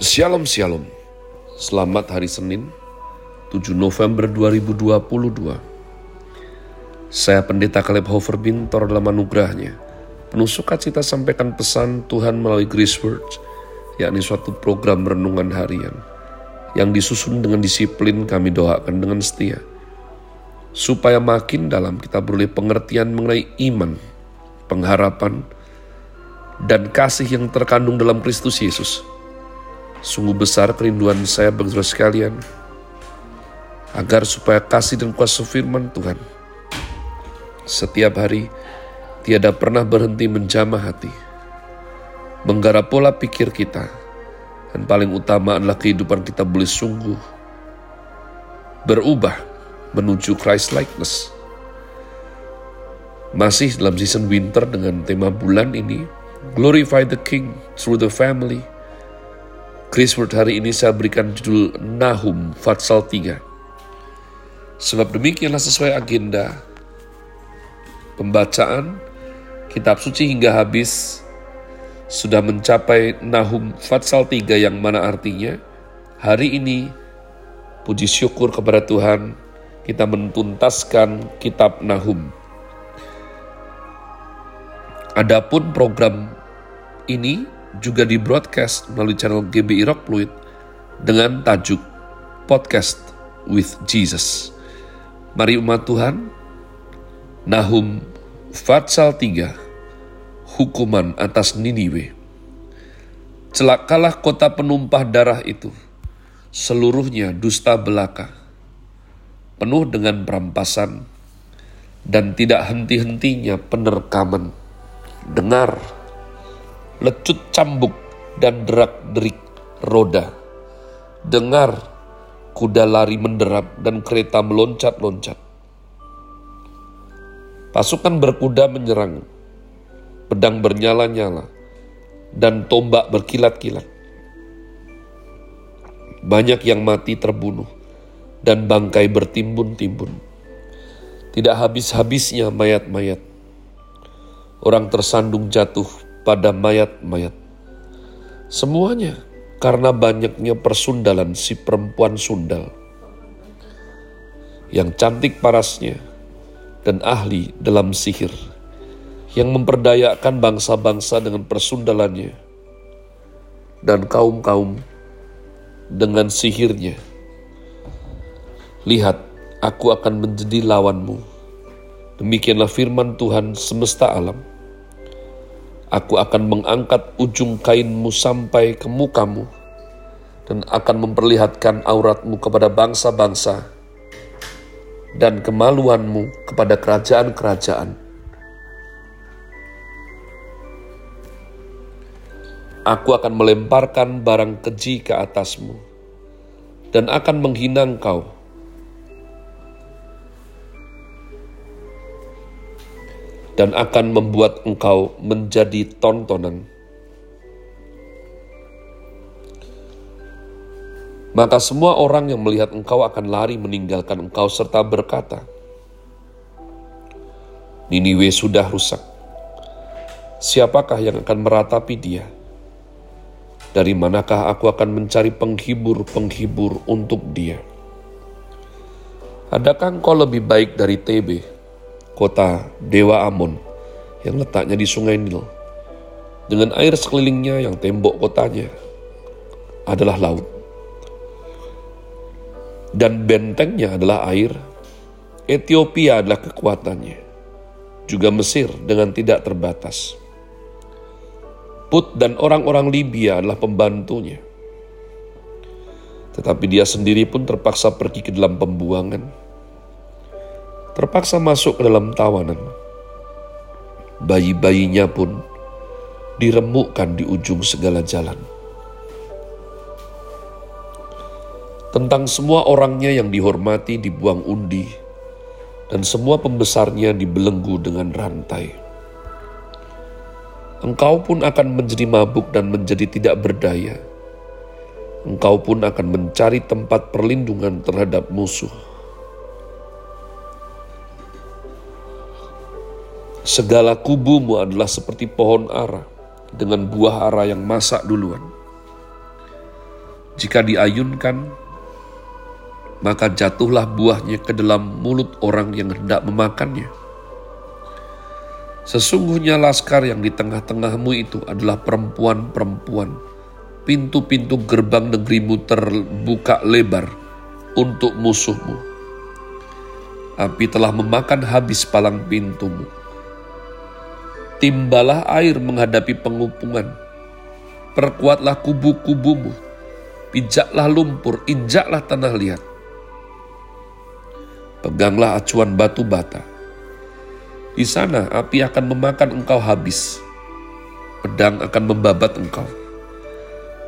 Shalom Shalom. Selamat hari Senin 7 November 2022 Saya Pendeta Caleb Hofer Bintor dalam anugerahnya. Penuh sukacita sampaikan pesan Tuhan melalui Grace Words yakni suatu program renungan harian yang disusun dengan disiplin kami doakan dengan setia. Supaya makin dalam kita beroleh pengertian mengenai iman, pengharapan, dan kasih yang terkandung dalam Kristus Yesus Sungguh besar kerinduan saya bagi saudara sekalian, agar supaya kasih dan kuasa firman Tuhan setiap hari tiada pernah berhenti menjamah hati, menggarap pola pikir kita, dan paling utama adalah kehidupan kita boleh sungguh berubah menuju Christ likeness. Masih dalam season winter dengan tema bulan ini, Glorify the King through the family, Chris Word hari ini saya berikan judul Nahum Fatsal 3. Sebab demikianlah sesuai agenda pembacaan kitab suci hingga habis sudah mencapai Nahum Fatsal 3 yang mana artinya hari ini puji syukur kepada Tuhan kita mentuntaskan kitab Nahum. Adapun program ini juga di broadcast melalui channel GBI Rock Fluid dengan tajuk Podcast with Jesus. Mari umat Tuhan, Nahum Fatsal 3, Hukuman atas Niniwe. Celakalah kota penumpah darah itu, seluruhnya dusta belaka, penuh dengan perampasan, dan tidak henti-hentinya penerkaman. Dengar, lecut cambuk dan derak-derik roda. Dengar kuda lari menderap dan kereta meloncat-loncat. Pasukan berkuda menyerang, pedang bernyala-nyala, dan tombak berkilat-kilat. Banyak yang mati terbunuh, dan bangkai bertimbun-timbun. Tidak habis-habisnya mayat-mayat. Orang tersandung jatuh pada mayat-mayat. Semuanya karena banyaknya persundalan si perempuan sundal. Yang cantik parasnya dan ahli dalam sihir. Yang memperdayakan bangsa-bangsa dengan persundalannya. Dan kaum-kaum dengan sihirnya. Lihat, aku akan menjadi lawanmu. Demikianlah firman Tuhan semesta alam Aku akan mengangkat ujung kainmu sampai ke mukamu dan akan memperlihatkan auratmu kepada bangsa-bangsa dan kemaluanmu kepada kerajaan-kerajaan. Aku akan melemparkan barang keji ke atasmu dan akan menghina engkau dan akan membuat engkau menjadi tontonan. Maka semua orang yang melihat engkau akan lari meninggalkan engkau serta berkata, Niniwe sudah rusak. Siapakah yang akan meratapi dia? Dari manakah aku akan mencari penghibur-penghibur untuk dia? Adakah engkau lebih baik dari Tebe, kota Dewa Amon yang letaknya di sungai Nil. Dengan air sekelilingnya yang tembok kotanya adalah laut. Dan bentengnya adalah air. Ethiopia adalah kekuatannya. Juga Mesir dengan tidak terbatas. Put dan orang-orang Libya adalah pembantunya. Tetapi dia sendiri pun terpaksa pergi ke dalam pembuangan terpaksa masuk ke dalam tawanan. Bayi-bayinya pun diremukkan di ujung segala jalan. Tentang semua orangnya yang dihormati dibuang undi, dan semua pembesarnya dibelenggu dengan rantai. Engkau pun akan menjadi mabuk dan menjadi tidak berdaya. Engkau pun akan mencari tempat perlindungan terhadap musuh Segala kubumu adalah seperti pohon ara dengan buah ara yang masak duluan. Jika diayunkan, maka jatuhlah buahnya ke dalam mulut orang yang hendak memakannya. Sesungguhnya laskar yang di tengah-tengahmu itu adalah perempuan-perempuan. Pintu-pintu gerbang negerimu terbuka lebar untuk musuhmu. Api telah memakan habis palang pintumu. Timbalah air menghadapi pengupungan. Perkuatlah kubu-kubumu. Pijaklah lumpur, injaklah tanah liat Peganglah acuan batu bata. Di sana api akan memakan engkau habis. Pedang akan membabat engkau.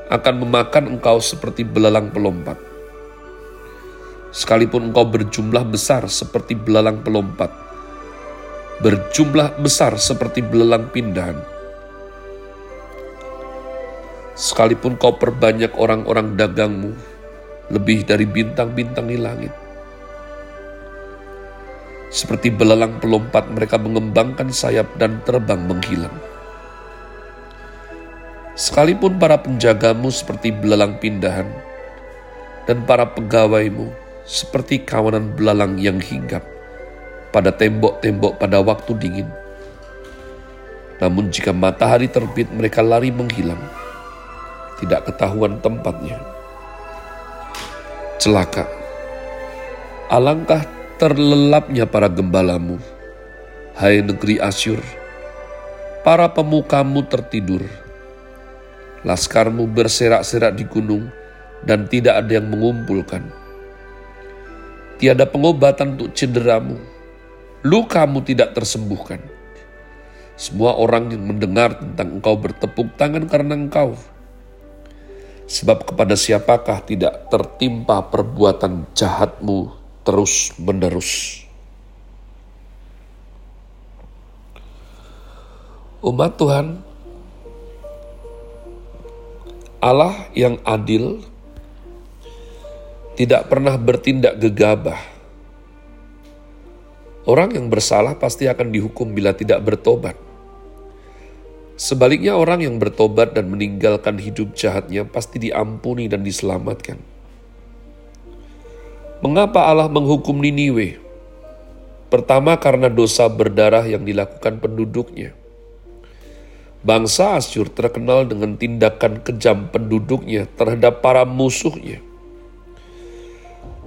Akan memakan engkau seperti belalang pelompat. Sekalipun engkau berjumlah besar seperti belalang pelompat, berjumlah besar seperti belalang pindahan. Sekalipun kau perbanyak orang-orang dagangmu, lebih dari bintang-bintang di langit, seperti belalang pelompat mereka mengembangkan sayap dan terbang menghilang. Sekalipun para penjagamu seperti belalang pindahan, dan para pegawaimu seperti kawanan belalang yang hinggap pada tembok-tembok pada waktu dingin. Namun jika matahari terbit mereka lari menghilang, tidak ketahuan tempatnya. Celaka. Alangkah terlelapnya para gembalamu. Hai negeri Asyur, para pemukamu tertidur. Laskarmu berserak-serak di gunung dan tidak ada yang mengumpulkan. Tiada pengobatan untuk cederamu, lukamu tidak tersembuhkan. Semua orang yang mendengar tentang engkau bertepuk tangan karena engkau. Sebab kepada siapakah tidak tertimpa perbuatan jahatmu terus-menerus. Umat Tuhan, Allah yang adil tidak pernah bertindak gegabah. Orang yang bersalah pasti akan dihukum bila tidak bertobat. Sebaliknya, orang yang bertobat dan meninggalkan hidup jahatnya pasti diampuni dan diselamatkan. Mengapa Allah menghukum Niniwe? Pertama karena dosa berdarah yang dilakukan penduduknya. Bangsa Asyur terkenal dengan tindakan kejam penduduknya terhadap para musuhnya.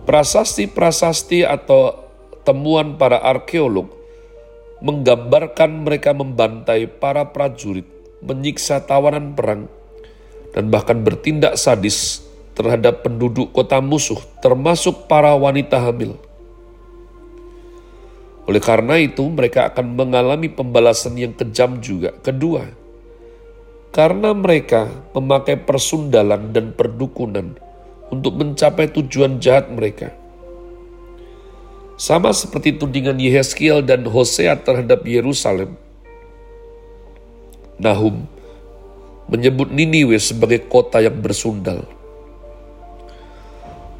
Prasasti-prasasti atau temuan para arkeolog menggambarkan mereka membantai para prajurit, menyiksa tawanan perang, dan bahkan bertindak sadis terhadap penduduk kota musuh, termasuk para wanita hamil. Oleh karena itu, mereka akan mengalami pembalasan yang kejam juga. Kedua, karena mereka memakai persundalan dan perdukunan untuk mencapai tujuan jahat mereka. Sama seperti tudingan Yehezkiel dan Hosea terhadap Yerusalem. Nahum menyebut Niniwe sebagai kota yang bersundal.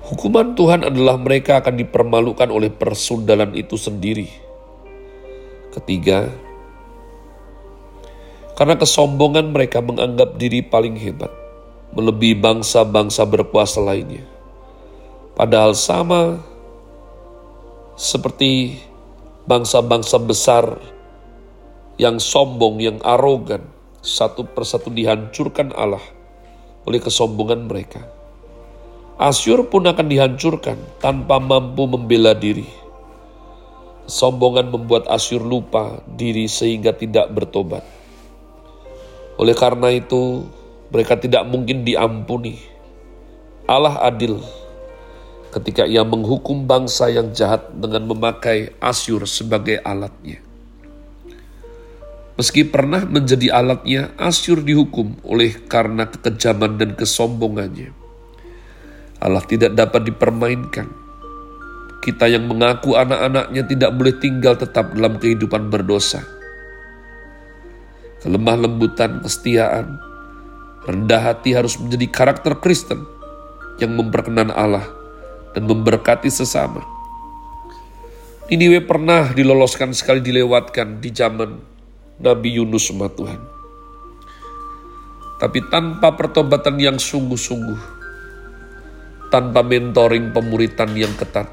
Hukuman Tuhan adalah mereka akan dipermalukan oleh persundalan itu sendiri. Ketiga, karena kesombongan mereka menganggap diri paling hebat, melebihi bangsa-bangsa berkuasa lainnya. Padahal sama seperti bangsa-bangsa besar yang sombong, yang arogan, satu persatu dihancurkan Allah oleh kesombongan mereka. Asyur pun akan dihancurkan tanpa mampu membela diri. Sombongan membuat Asyur lupa diri sehingga tidak bertobat. Oleh karena itu, mereka tidak mungkin diampuni. Allah adil ketika ia menghukum bangsa yang jahat dengan memakai Asyur sebagai alatnya. Meski pernah menjadi alatnya, Asyur dihukum oleh karena kekejaman dan kesombongannya. Allah tidak dapat dipermainkan. Kita yang mengaku anak-anaknya tidak boleh tinggal tetap dalam kehidupan berdosa. Kelemah lembutan, kesetiaan, rendah hati harus menjadi karakter Kristen yang memperkenan Allah dan memberkati sesama. Niniwe pernah diloloskan sekali dilewatkan di zaman Nabi Yunus umat Tuhan. Tapi tanpa pertobatan yang sungguh-sungguh, tanpa mentoring pemuritan yang ketat.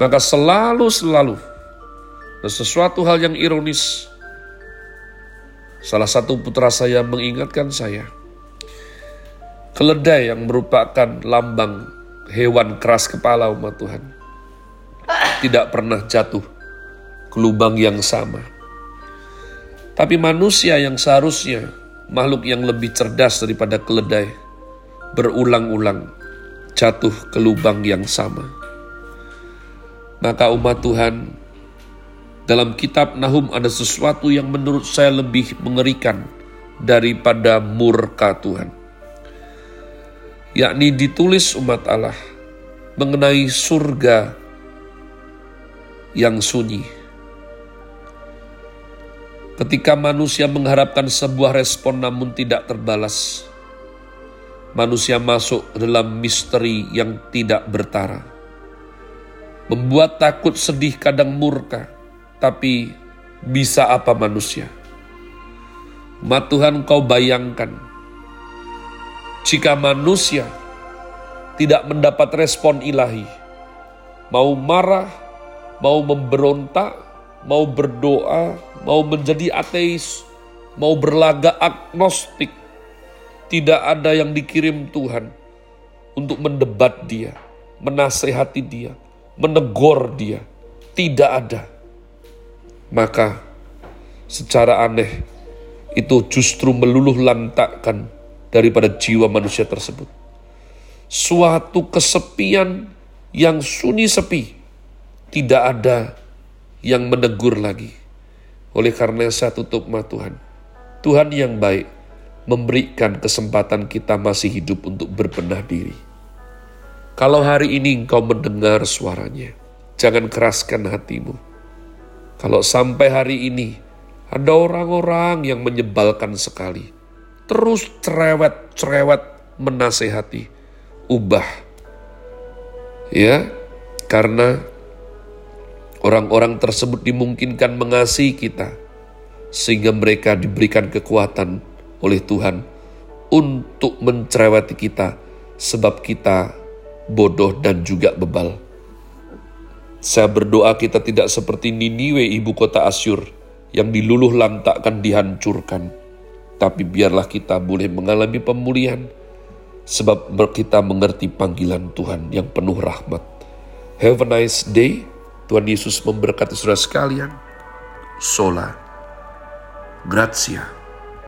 Maka selalu-selalu ada sesuatu hal yang ironis. Salah satu putra saya mengingatkan saya, keledai yang merupakan lambang hewan keras kepala umat Tuhan, tidak pernah jatuh ke lubang yang sama. Tapi manusia yang seharusnya makhluk yang lebih cerdas daripada keledai, berulang-ulang jatuh ke lubang yang sama. Maka umat Tuhan, dalam kitab Nahum ada sesuatu yang menurut saya lebih mengerikan daripada murka Tuhan. Yakni ditulis umat Allah mengenai surga yang sunyi. Ketika manusia mengharapkan sebuah respon namun tidak terbalas, manusia masuk dalam misteri yang tidak bertara. Membuat takut, sedih, kadang murka, tapi bisa apa manusia? Ma Tuhan kau bayangkan, jika manusia tidak mendapat respon ilahi, mau marah, mau memberontak, mau berdoa, mau menjadi ateis, mau berlaga agnostik, tidak ada yang dikirim Tuhan untuk mendebat dia, menasehati dia, menegur dia. Tidak ada. Maka secara aneh itu justru meluluh lantakkan daripada jiwa manusia tersebut. Suatu kesepian yang sunyi sepi. Tidak ada yang menegur lagi. Oleh karena saya tutup mata Tuhan. Tuhan yang baik memberikan kesempatan kita masih hidup untuk berbenah diri. Kalau hari ini engkau mendengar suaranya, jangan keraskan hatimu. Kalau sampai hari ini ada orang-orang yang menyebalkan sekali, terus cerewet-cerewet menasehati, ubah. Ya, karena orang-orang tersebut dimungkinkan mengasihi kita, sehingga mereka diberikan kekuatan oleh Tuhan untuk mencereweti kita sebab kita bodoh dan juga bebal. Saya berdoa kita tidak seperti Niniwe ibu kota Asyur yang diluluh lantakkan dihancurkan. Tapi biarlah kita boleh mengalami pemulihan sebab kita mengerti panggilan Tuhan yang penuh rahmat. Have a nice day. Tuhan Yesus memberkati saudara sekalian. Sola. Grazie.